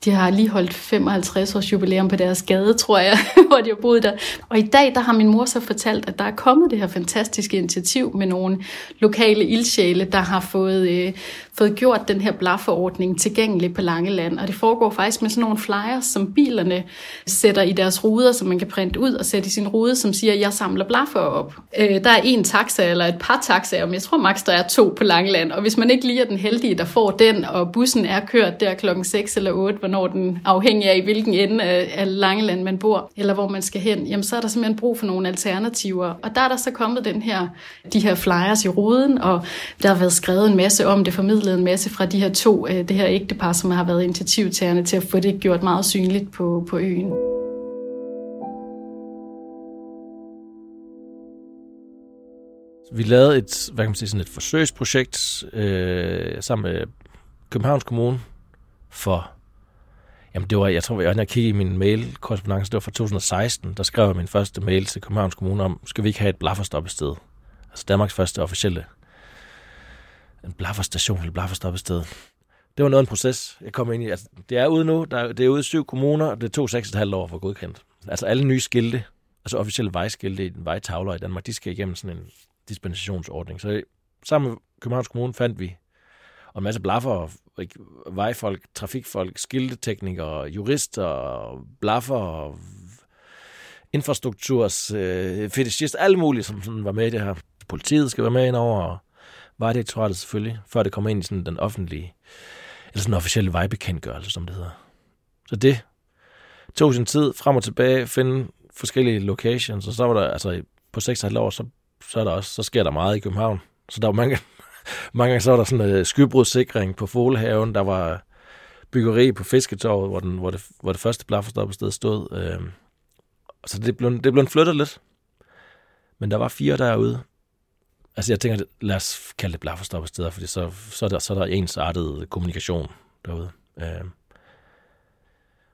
de har lige holdt 55 års jubilæum på deres gade, tror jeg, hvor de har boet der. Og i dag, der har min mor så fortalt, at der er kommet det her fantastiske initiativ med nogle lokale ildsjæle, der har fået, øh, fået gjort den her blafferordning tilgængelig på Langeland. Og det foregår faktisk med sådan nogle flyers, som bilerne sætter i deres ruder, som man kan printe ud og sætte i sin rude, som siger, jeg samler blaffer op. Øh, der er en taxa eller et par taxaer, men jeg tror maks der er to på Langeland. Og hvis man ikke lige er den heldige, der får den, og bussen er kørt der klokken 6 eller 8, hvornår den afhængig af, i hvilken ende af, af Langeland man bor, eller hvor man skal hen, jamen så er der simpelthen brug for nogle alternativer. Og der er der så kommet den her, de her flyers i ruden, og der har været skrevet en masse om det, formidlet en masse fra de her to, øh, det her ægtepar, som har været initiativtagerne til at få det gjort meget synligt på, på øen. Vi lavede et, hvad kan man sige, sådan et forsøgsprojekt øh, sammen med Københavns Kommune for Jamen det var, jeg tror, jeg, når jeg kiggede i min mail korrespondance det var fra 2016, der skrev jeg min første mail til Københavns Kommune om, skal vi ikke have et blafferstoppested? Altså Danmarks første officielle en blafferstation eller blafferstoppested. Det var noget af en proces, jeg kom ind i. Altså, det er ude nu, der, det er ude i syv kommuner, og det tog 6,5 år for godkendt. Altså alle nye skilte, altså officielle vejskilte i vejtavler i Danmark, de skal igennem sådan en dispensationsordning. Så sammen med Københavns Kommune fandt vi og en masse blaffer, vejfolk, trafikfolk, skilteteknikere, jurister, blaffer, infrastrukturs, øh, fetishist, alle mulige, som sådan var med i det her. Politiet skal være med indover, og vejdirektoratet selvfølgelig, før det kommer ind i sådan den offentlige, eller sådan den officielle vejbekendtgørelse, som det hedder. Så det tog sin tid frem og tilbage, finde forskellige locations, og så var der, altså på 6,5 år, så så, er der også, så sker der meget i København. Så der var mange, mange gange så var der sådan en skybrudssikring på Folehaven, der var byggeri på Fisketorvet, hvor, den, hvor, det, hvor det første blafferstoppested stod. Øh, så det blev, det blev flyttet lidt. Men der var fire derude. Altså jeg tænker, lad os kalde det blafferstoppesteder, fordi så, så, er der, så er der ensartet kommunikation derude. Øh,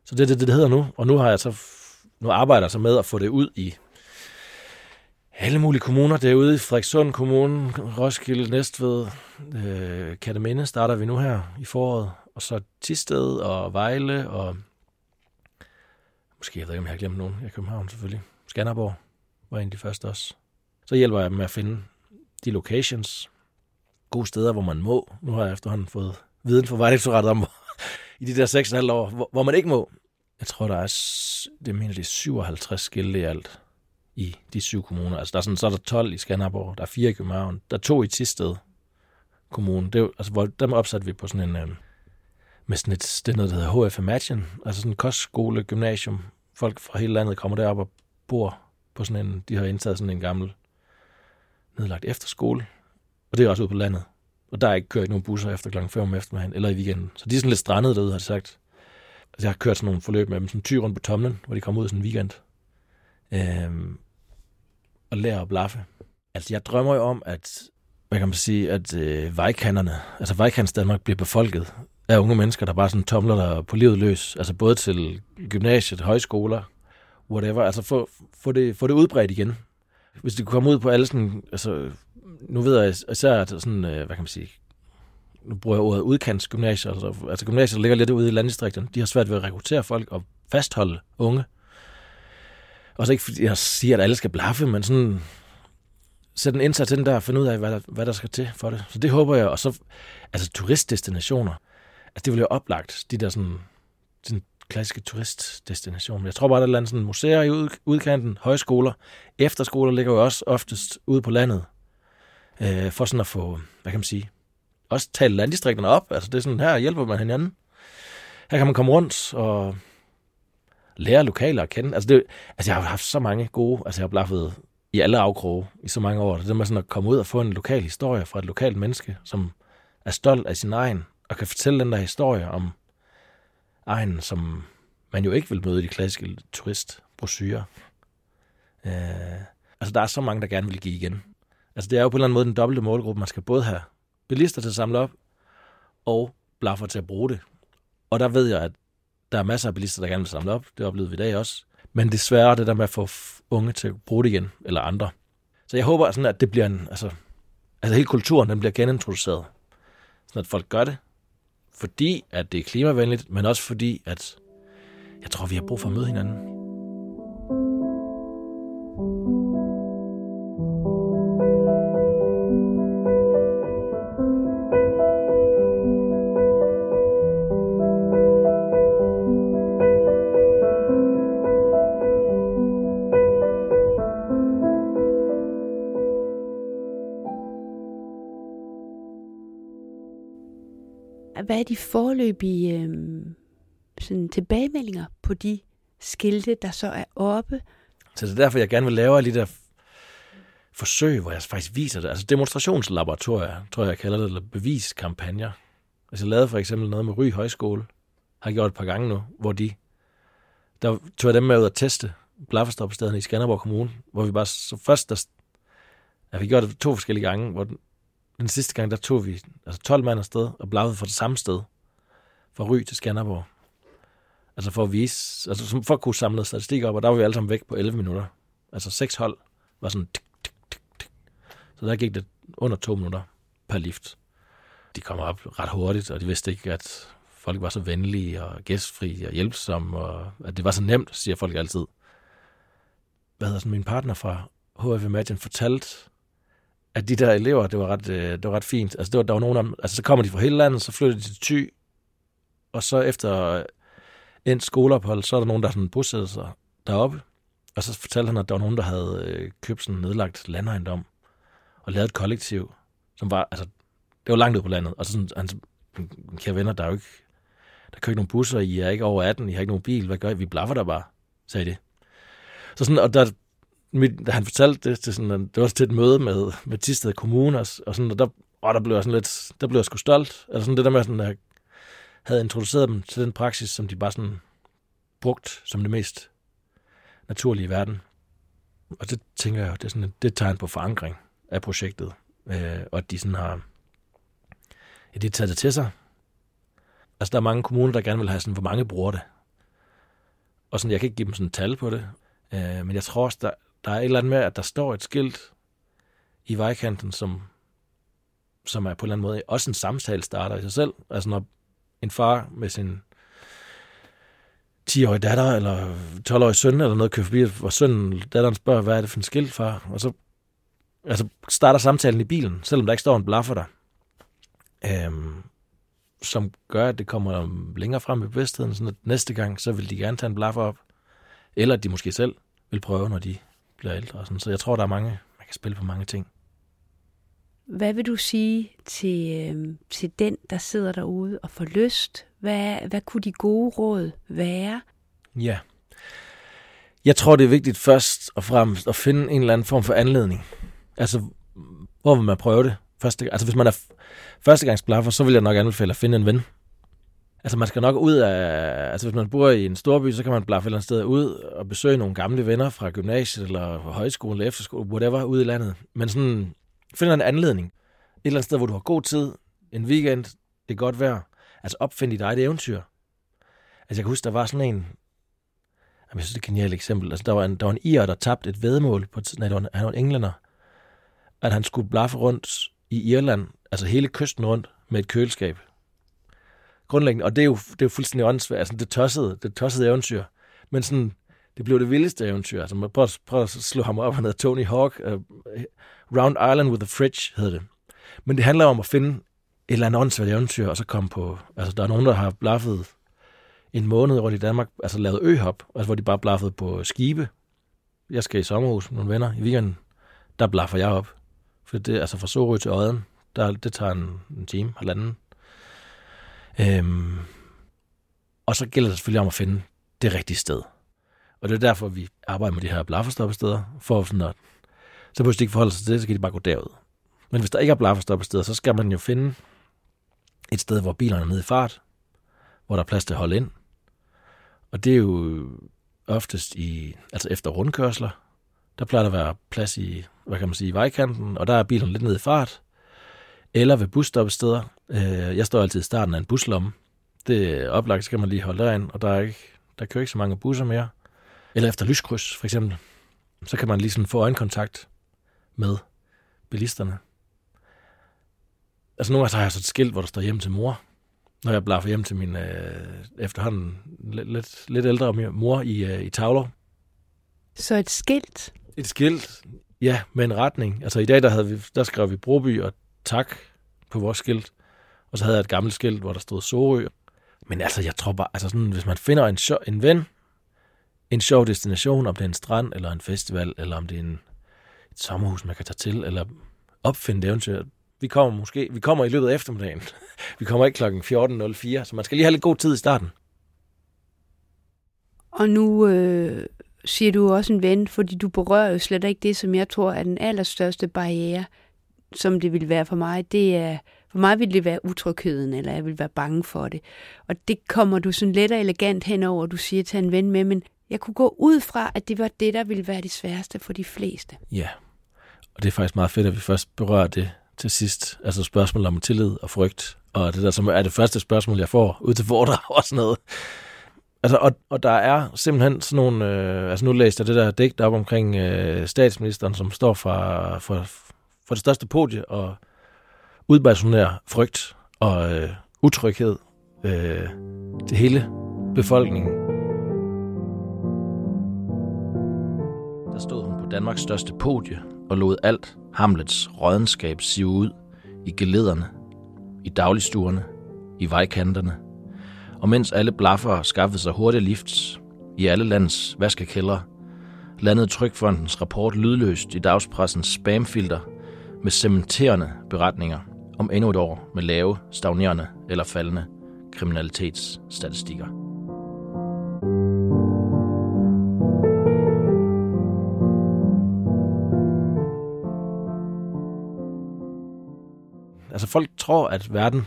så det er det, det, det hedder nu. Og nu har jeg så nu arbejder jeg så med at få det ud i alle mulige kommuner. Derude i Frederikssund Kommune, Roskilde, Næstved, øh, Kataminde starter vi nu her i foråret. Og så Tisted og Vejle og måske, jeg ved ikke, om jeg har glemt nogen. Jeg København selvfølgelig. Skanderborg var en af de første også. Så hjælper jeg dem med at finde de locations, gode steder, hvor man må. Nu har jeg efterhånden fået viden fra Vejdirektoratet om, i de der 6,5 år, hvor, hvor man ikke må. Jeg tror, der er, det mener, det er 57 skilte i alt i de syv kommuner. Altså, der er sådan, så er der 12 i Skanderborg, der er fire i København, der er to i Tisted Kommune. Det er, altså, hvor, dem opsatte vi på sådan en, øh, med sådan et, det er noget, der hedder HF Imagine, altså sådan en kostskole, gymnasium. Folk fra hele landet kommer derop og bor på sådan en, de har indtaget sådan en gammel nedlagt efterskole, og det er også ude på landet. Og der er ikke kørt nogen busser efter klokken 5 om eftermiddagen, eller i weekenden. Så de er sådan lidt strandet derude, har de sagt. Altså, jeg har kørt sådan nogle forløb med dem, sådan en tyr rundt på tomlen, hvor de kommer ud sådan en weekend. Øhm, og lære at blaffe. Altså, jeg drømmer jo om, at, hvad kan man sige, at øh, vejkanterne, altså vejkants Danmark bliver befolket af unge mennesker, der bare sådan tomler der på livet løs. Altså både til gymnasiet, højskoler, whatever. Altså få, få, det, få det udbredt igen. Hvis det kunne komme ud på alle sådan, altså nu ved jeg især, at sådan, øh, hvad kan man sige, nu bruger jeg ordet udkantsgymnasier, altså, altså gymnasier, der ligger lidt ude i landdistrikterne, de har svært ved at rekruttere folk og fastholde unge. Og så ikke fordi jeg siger, at alle skal blaffe, men sådan sætte en indsats ind der og finde ud af, hvad der, hvad der skal til for det. Så det håber jeg. Og så, altså turistdestinationer, altså det vil jo oplagt, de der sådan, sådan klassiske turistdestinationer. Jeg tror bare, der er sådan museer i ud, udkanten, højskoler, efterskoler ligger jo også oftest ude på landet, øh, for sådan at få, hvad kan man sige, også tale landdistrikterne op. Altså det er sådan, her hjælper man hinanden. Her kan man komme rundt og lære lokaler at kende. Altså, det, altså jeg har haft så mange gode, altså jeg har blaffet i alle afkroge i så mange år. Det er med sådan at komme ud og få en lokal historie fra et lokalt menneske, som er stolt af sin egen, og kan fortælle den der historie om egen, som man jo ikke vil møde i de klassiske turistbrosyrer. Øh, altså der er så mange, der gerne vil give igen. Altså det er jo på en eller anden måde den dobbelte målgruppe. Man skal både have bilister til at samle op, og blaffer til at bruge det. Og der ved jeg, at der er masser af bilister, der gerne vil samle op. Det oplevede vi i dag også. Men desværre det der med at få unge til at bruge det igen, eller andre. Så jeg håber sådan, at det bliver en, altså, altså hele kulturen, den bliver genintroduceret. Sådan at folk gør det, fordi at det er klimavenligt, men også fordi, at jeg tror, vi har brug for at møde hinanden. Hvad er de forløbige øh, sådan tilbagemeldinger på de skilte, der så er oppe? Så det er derfor, jeg gerne vil lave alle de der forsøg, hvor jeg faktisk viser det. Altså demonstrationslaboratorier, tror jeg, jeg kalder det, eller beviskampagner. Altså jeg lavede for eksempel noget med Ry Højskole, har gjort et par gange nu, hvor de, der tog jeg dem med ud at teste blaffestopstederne i Skanderborg Kommune, hvor vi bare så først, der, ja, vi gjorde det to forskellige gange, hvor den, den sidste gang, der tog vi altså 12 mand afsted og blavede fra det samme sted. Fra Ry til Skanderborg. Altså for at vise, altså for at kunne samle statistik op, og der var vi alle sammen væk på 11 minutter. Altså seks hold var sådan tik, tik, tik, tik. Så der gik det under to minutter per lift. De kom op ret hurtigt, og de vidste ikke, at folk var så venlige og gæstfri og hjælpsomme, og at det var så nemt, siger folk altid. Hvad hedder sådan, min partner fra HF Imagine fortalte, at de der elever, det var ret, øh, det var ret fint. Altså, det var, der var nogen af dem, altså, så kommer de fra hele landet, så flytter de til Thy, og så efter øh, en skoleophold, så er der nogen, der sådan bosætter sig deroppe. Og så fortalte han, at der var nogen, der havde øh, købt sådan en nedlagt landejendom og lavet et kollektiv, som var, altså, det var langt ud på landet. Og så sådan, hans kære venner, der er jo ikke, der kører ikke nogen busser, I er ikke over 18, I har ikke nogen bil, hvad gør I? Vi blaffer der bare, sagde det. Så sådan, og der, mit, da han fortalte det til sådan, en- det var også til et møde med, med Tisted Kommune, og, og sådan, og der, og der blev jeg sådan lidt, der blev jeg sgu stolt. Altså sådan det der med, sådan, at jeg havde introduceret dem til den praksis, som de bare sådan brugt som det mest naturlige i verden. Og det tænker jeg, det er sådan et, det er et tegn på forankring af projektet, øh, og at de sådan har, ja, de har taget det til sig. Altså, der er mange kommuner, der gerne vil have sådan, hvor mange bruger det. Og sådan, jeg kan ikke give dem sådan et tal på det, øh, men jeg tror også, der, der er et eller andet med, at der står et skilt i vejkanten, som, som er på en eller anden måde også en samtale starter i sig selv. Altså, når en far med sin 10-årige datter eller 12-årige søn eller noget kører forbi, hvor sønnen, datteren spørger, hvad er det for en skilt, far? Og så altså, starter samtalen i bilen, selvom der ikke står en blaffer der. Øhm, som gør, at det kommer længere frem i bevidstheden, sådan at næste gang, så vil de gerne tage en blaffer op. Eller at de måske selv vil prøve, når de bliver ældre. og Sådan. Så jeg tror, der er mange, man kan spille på mange ting. Hvad vil du sige til, øh, til den, der sidder derude og får lyst? Hvad, hvad kunne de gode råd være? Ja. Jeg tror, det er vigtigt først og fremmest at finde en eller anden form for anledning. Altså, hvor vil man prøve det? Første, altså, hvis man er førstegangsblaffer, så vil jeg nok anbefale at finde en ven. Altså, man skal nok ud af... Altså, hvis man bor i en storby, så kan man blaffe et eller andet sted ud og besøge nogle gamle venner fra gymnasiet, eller højskole, eller efterskole, whatever, ude i landet. Men sådan, find en anledning. Et eller andet sted, hvor du har god tid, en weekend, det er godt vejr. Altså, opfind dit eget eventyr. Altså, jeg kan huske, der var sådan en... Jamen, jeg synes, det er et genialt eksempel. Altså, der var en, der var en ir, der tabte et vedmål på... et Nej, var en, han var en englænder. At han skulle blaffe rundt i Irland, altså hele kysten rundt, med et køleskab. Grundlæggende, og det er jo, det er jo fuldstændig åndssvagt, altså det tossede, det tossede eventyr. Men sådan, det blev det vildeste eventyr. Altså, man prøver, prøver at slå ham op, han hedder Tony Hawk. Uh, Round Island with a Fridge hed det. Men det handler om at finde et eller andet åndssvagt eventyr, og så komme på... Altså, der er nogen, der har blaffet en måned rundt i Danmark, altså lavet øhop, altså hvor de bare blaffede på skibe. Jeg skal i sommerhus med nogle venner i weekenden. Der blaffer jeg op. For det, altså fra Sorø til Odden, der, det tager en, en time, halvanden. Øhm, og så gælder det selvfølgelig om at finde det rigtige sted. Og det er derfor, vi arbejder med de her blafferstoppesteder, for sådan at, så pludselig ikke forholder sig til det, så kan de bare gå derud. Men hvis der ikke er blafferstoppesteder, så skal man jo finde et sted, hvor bilerne er nede i fart, hvor der er plads til at holde ind. Og det er jo oftest i, altså efter rundkørsler, der plejer der at være plads i, hvad kan man sige, i vejkanten, og der er bilerne lidt nede i fart. Eller ved busstoppesteder. Øh, Jeg står altid i starten af en buslomme. Det er oplagt, så kan man lige holde derind, og der, er ikke, der kører ikke så mange busser mere. Eller efter lyskryds, for eksempel. Så kan man lige sådan få øjenkontakt med bilisterne. Altså nogle gange har jeg så et skilt, hvor der står hjem til mor. Når jeg blaffer hjem til min øh, efterhånden lidt, lidt, lidt ældre mor i, øh, i Tavler. Så et skilt. Et skilt, ja, med en retning. Altså i dag, der, havde vi, der skrev vi Broby og tak på vores skilt. Og så havde jeg et gammelt skilt, hvor der stod Sorø. Men altså, jeg tror bare, altså sådan, hvis man finder en, sjov, en ven, en sjov destination, om det er en strand, eller en festival, eller om det er en, et sommerhus, man kan tage til, eller opfinde det eventyr. Vi kommer måske, vi kommer i løbet af eftermiddagen. vi kommer ikke klokken 14.04, så man skal lige have lidt god tid i starten. Og nu øh, siger du også en ven, fordi du berører jo slet ikke det, som jeg tror er den allerstørste barriere, som det vil være for mig. Det er, for mig ville det være utrygheden, eller jeg vil være bange for det. Og det kommer du sådan let og elegant henover, du siger til en ven med, men jeg kunne gå ud fra, at det var det, der ville være det sværeste for de fleste. Ja, og det er faktisk meget fedt, at vi først berører det til sidst. Altså spørgsmålet om tillid og frygt. Og det der som er det første spørgsmål, jeg får ud til foredrag og sådan noget. Altså, og, og der er simpelthen sådan nogle... Øh, altså nu læste jeg det der digt op omkring øh, statsministeren, som står for, for, for det største podie og udbasunerer frygt og øh, utryghed øh, til hele befolkningen. Der stod hun på Danmarks største podie og lod alt Hamlets rådenskab sive ud i gelederne, i dagligstuerne, i vejkanterne, og mens alle blaffer skaffede sig hurtige lifts i alle landets vaskekældre, landede Trykfondens rapport lydløst i dagspressens spamfilter med cementerende beretninger om endnu et år med lave, stagnerende eller faldende kriminalitetsstatistikker. Altså folk tror, at verden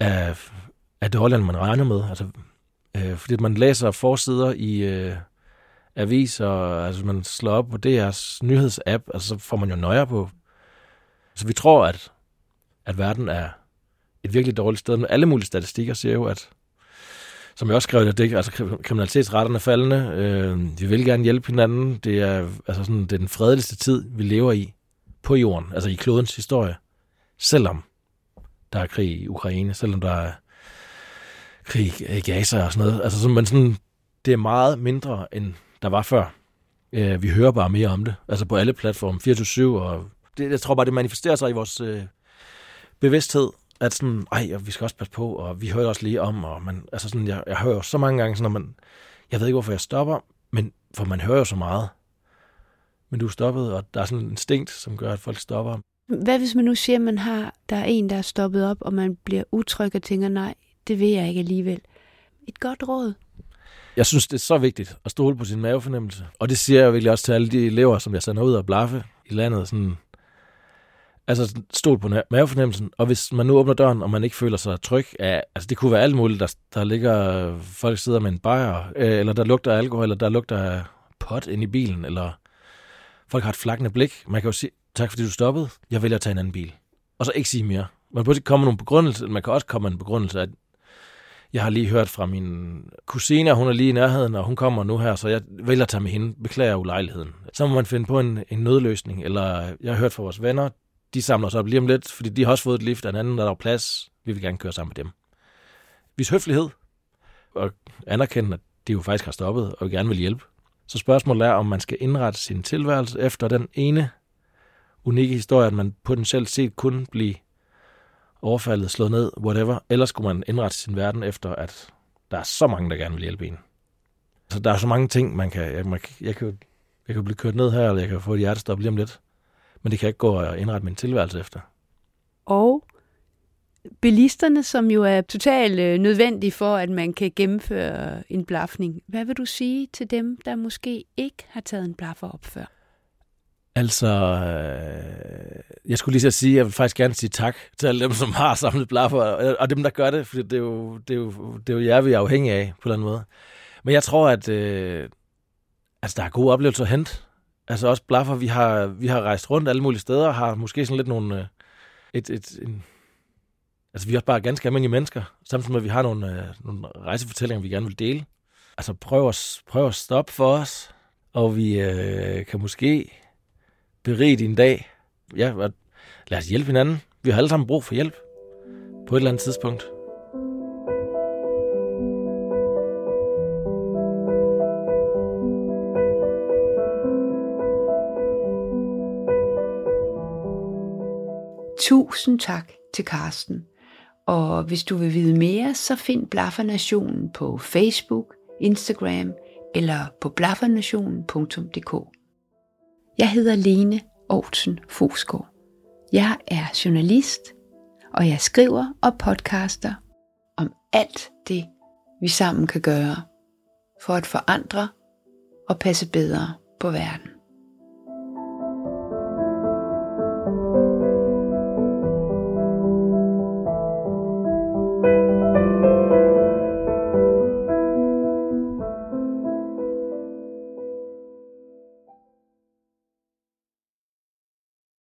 er, er dårligere, end man regner med. Altså, øh, fordi man læser forsider i øh, aviser, altså man slår op på DR's nyhedsapp, altså så får man jo nøjer på. Så vi tror, at at verden er et virkelig dårligt sted, men alle mulige statistikker siger jo, at som jeg også skrev det, altså kriminalitetsretterne er faldende, øh, vi vil gerne hjælpe hinanden, det er, altså sådan, det er den fredeligste tid, vi lever i på jorden, altså i klodens historie, selvom der er krig i Ukraine, selvom der er krig i Gaza og sådan noget. Altså, så, men sådan, det er meget mindre, end der var før. Øh, vi hører bare mere om det, altså på alle platforme, 24-7, og det, jeg tror bare, det manifesterer sig i vores øh, bevidsthed, at sådan, ej, vi skal også passe på, og vi hører også lige om, og man, altså sådan, jeg, jeg hører så mange gange, sådan, når man, jeg ved ikke, hvorfor jeg stopper, men for man hører jo så meget. Men du er stoppet, og der er sådan en instinkt, som gør, at folk stopper. Hvad hvis man nu siger, at man har, der er en, der er stoppet op, og man bliver utryg og tænker, nej, det vil jeg ikke alligevel. Et godt råd. Jeg synes, det er så vigtigt at stole på sin mavefornemmelse. Og det siger jeg virkelig også til alle de elever, som jeg sender ud og blaffe i landet. Sådan, altså, stol på mavefornemmelsen. Og hvis man nu åbner døren, og man ikke føler sig tryg, ja, altså det kunne være alt muligt. Der, der ligger folk sidder med en bajer, øh, eller der lugter alkohol, eller der lugter pot ind i bilen, eller folk har et flakkende blik. Man kan jo sige, tak fordi du stoppede, jeg vælger at tage en anden bil. Og så ikke sige mere. Man kan komme nogle begrundelser, man kan også komme med en begrundelse, at jeg har lige hørt fra min kusine, hun er lige i nærheden, og hun kommer nu her, så jeg vælger at tage med hende. Beklager ulejligheden. Så må man finde på en, en nødløsning, eller jeg har hørt fra vores venner, de samler sig op lige om lidt, fordi de har også fået et lift af en anden, der er plads. Vi vil gerne køre sammen med dem. Vis høflighed, og anerkende, at de jo faktisk har stoppet, og gerne vil hjælpe. Så spørgsmålet er, om man skal indrette sin tilværelse efter den ene unikke historie, at man potentielt set kunne blive overfaldet, slået ned, whatever. Ellers skulle man indrette sin verden efter, at der er så mange, der gerne vil hjælpe en. Så der er så mange ting, man kan... Jeg, man, jeg, kan, jeg kan blive kørt ned her, eller jeg kan få et hjertestop lige om lidt. Men det kan ikke gå og indrette min tilværelse efter. Og bilisterne, som jo er totalt øh, nødvendige for, at man kan gennemføre en blafning. Hvad vil du sige til dem, der måske ikke har taget en blaffer op før? Altså, øh, jeg skulle lige så sige, at jeg vil faktisk gerne sige tak til alle dem, som har samlet blaffer, og dem, der gør det, for det er jo, det er jo, det er jo jer, vi er afhængige af, på den måde. Men jeg tror, at øh, altså, der er gode oplevelser at hente. Altså også blaffer, vi har, vi har rejst rundt alle mulige steder, har måske sådan lidt nogle... Øh, et, et, en, altså vi er også bare ganske almindelige mennesker, samtidig med, at vi har nogle, øh, nogle rejsefortællinger, vi gerne vil dele. Altså prøv at, prøv at stoppe for os, og vi øh, kan måske berige din dag. Ja, lad os hjælpe hinanden. Vi har alle sammen brug for hjælp på et eller andet tidspunkt. Tusind tak til Karsten. Og hvis du vil vide mere, så find Blaffernationen på Facebook, Instagram eller på blaffernationen.dk. Jeg hedder Lene Aarhusen Fosgaard. Jeg er journalist, og jeg skriver og podcaster om alt det, vi sammen kan gøre for at forandre og passe bedre på verden.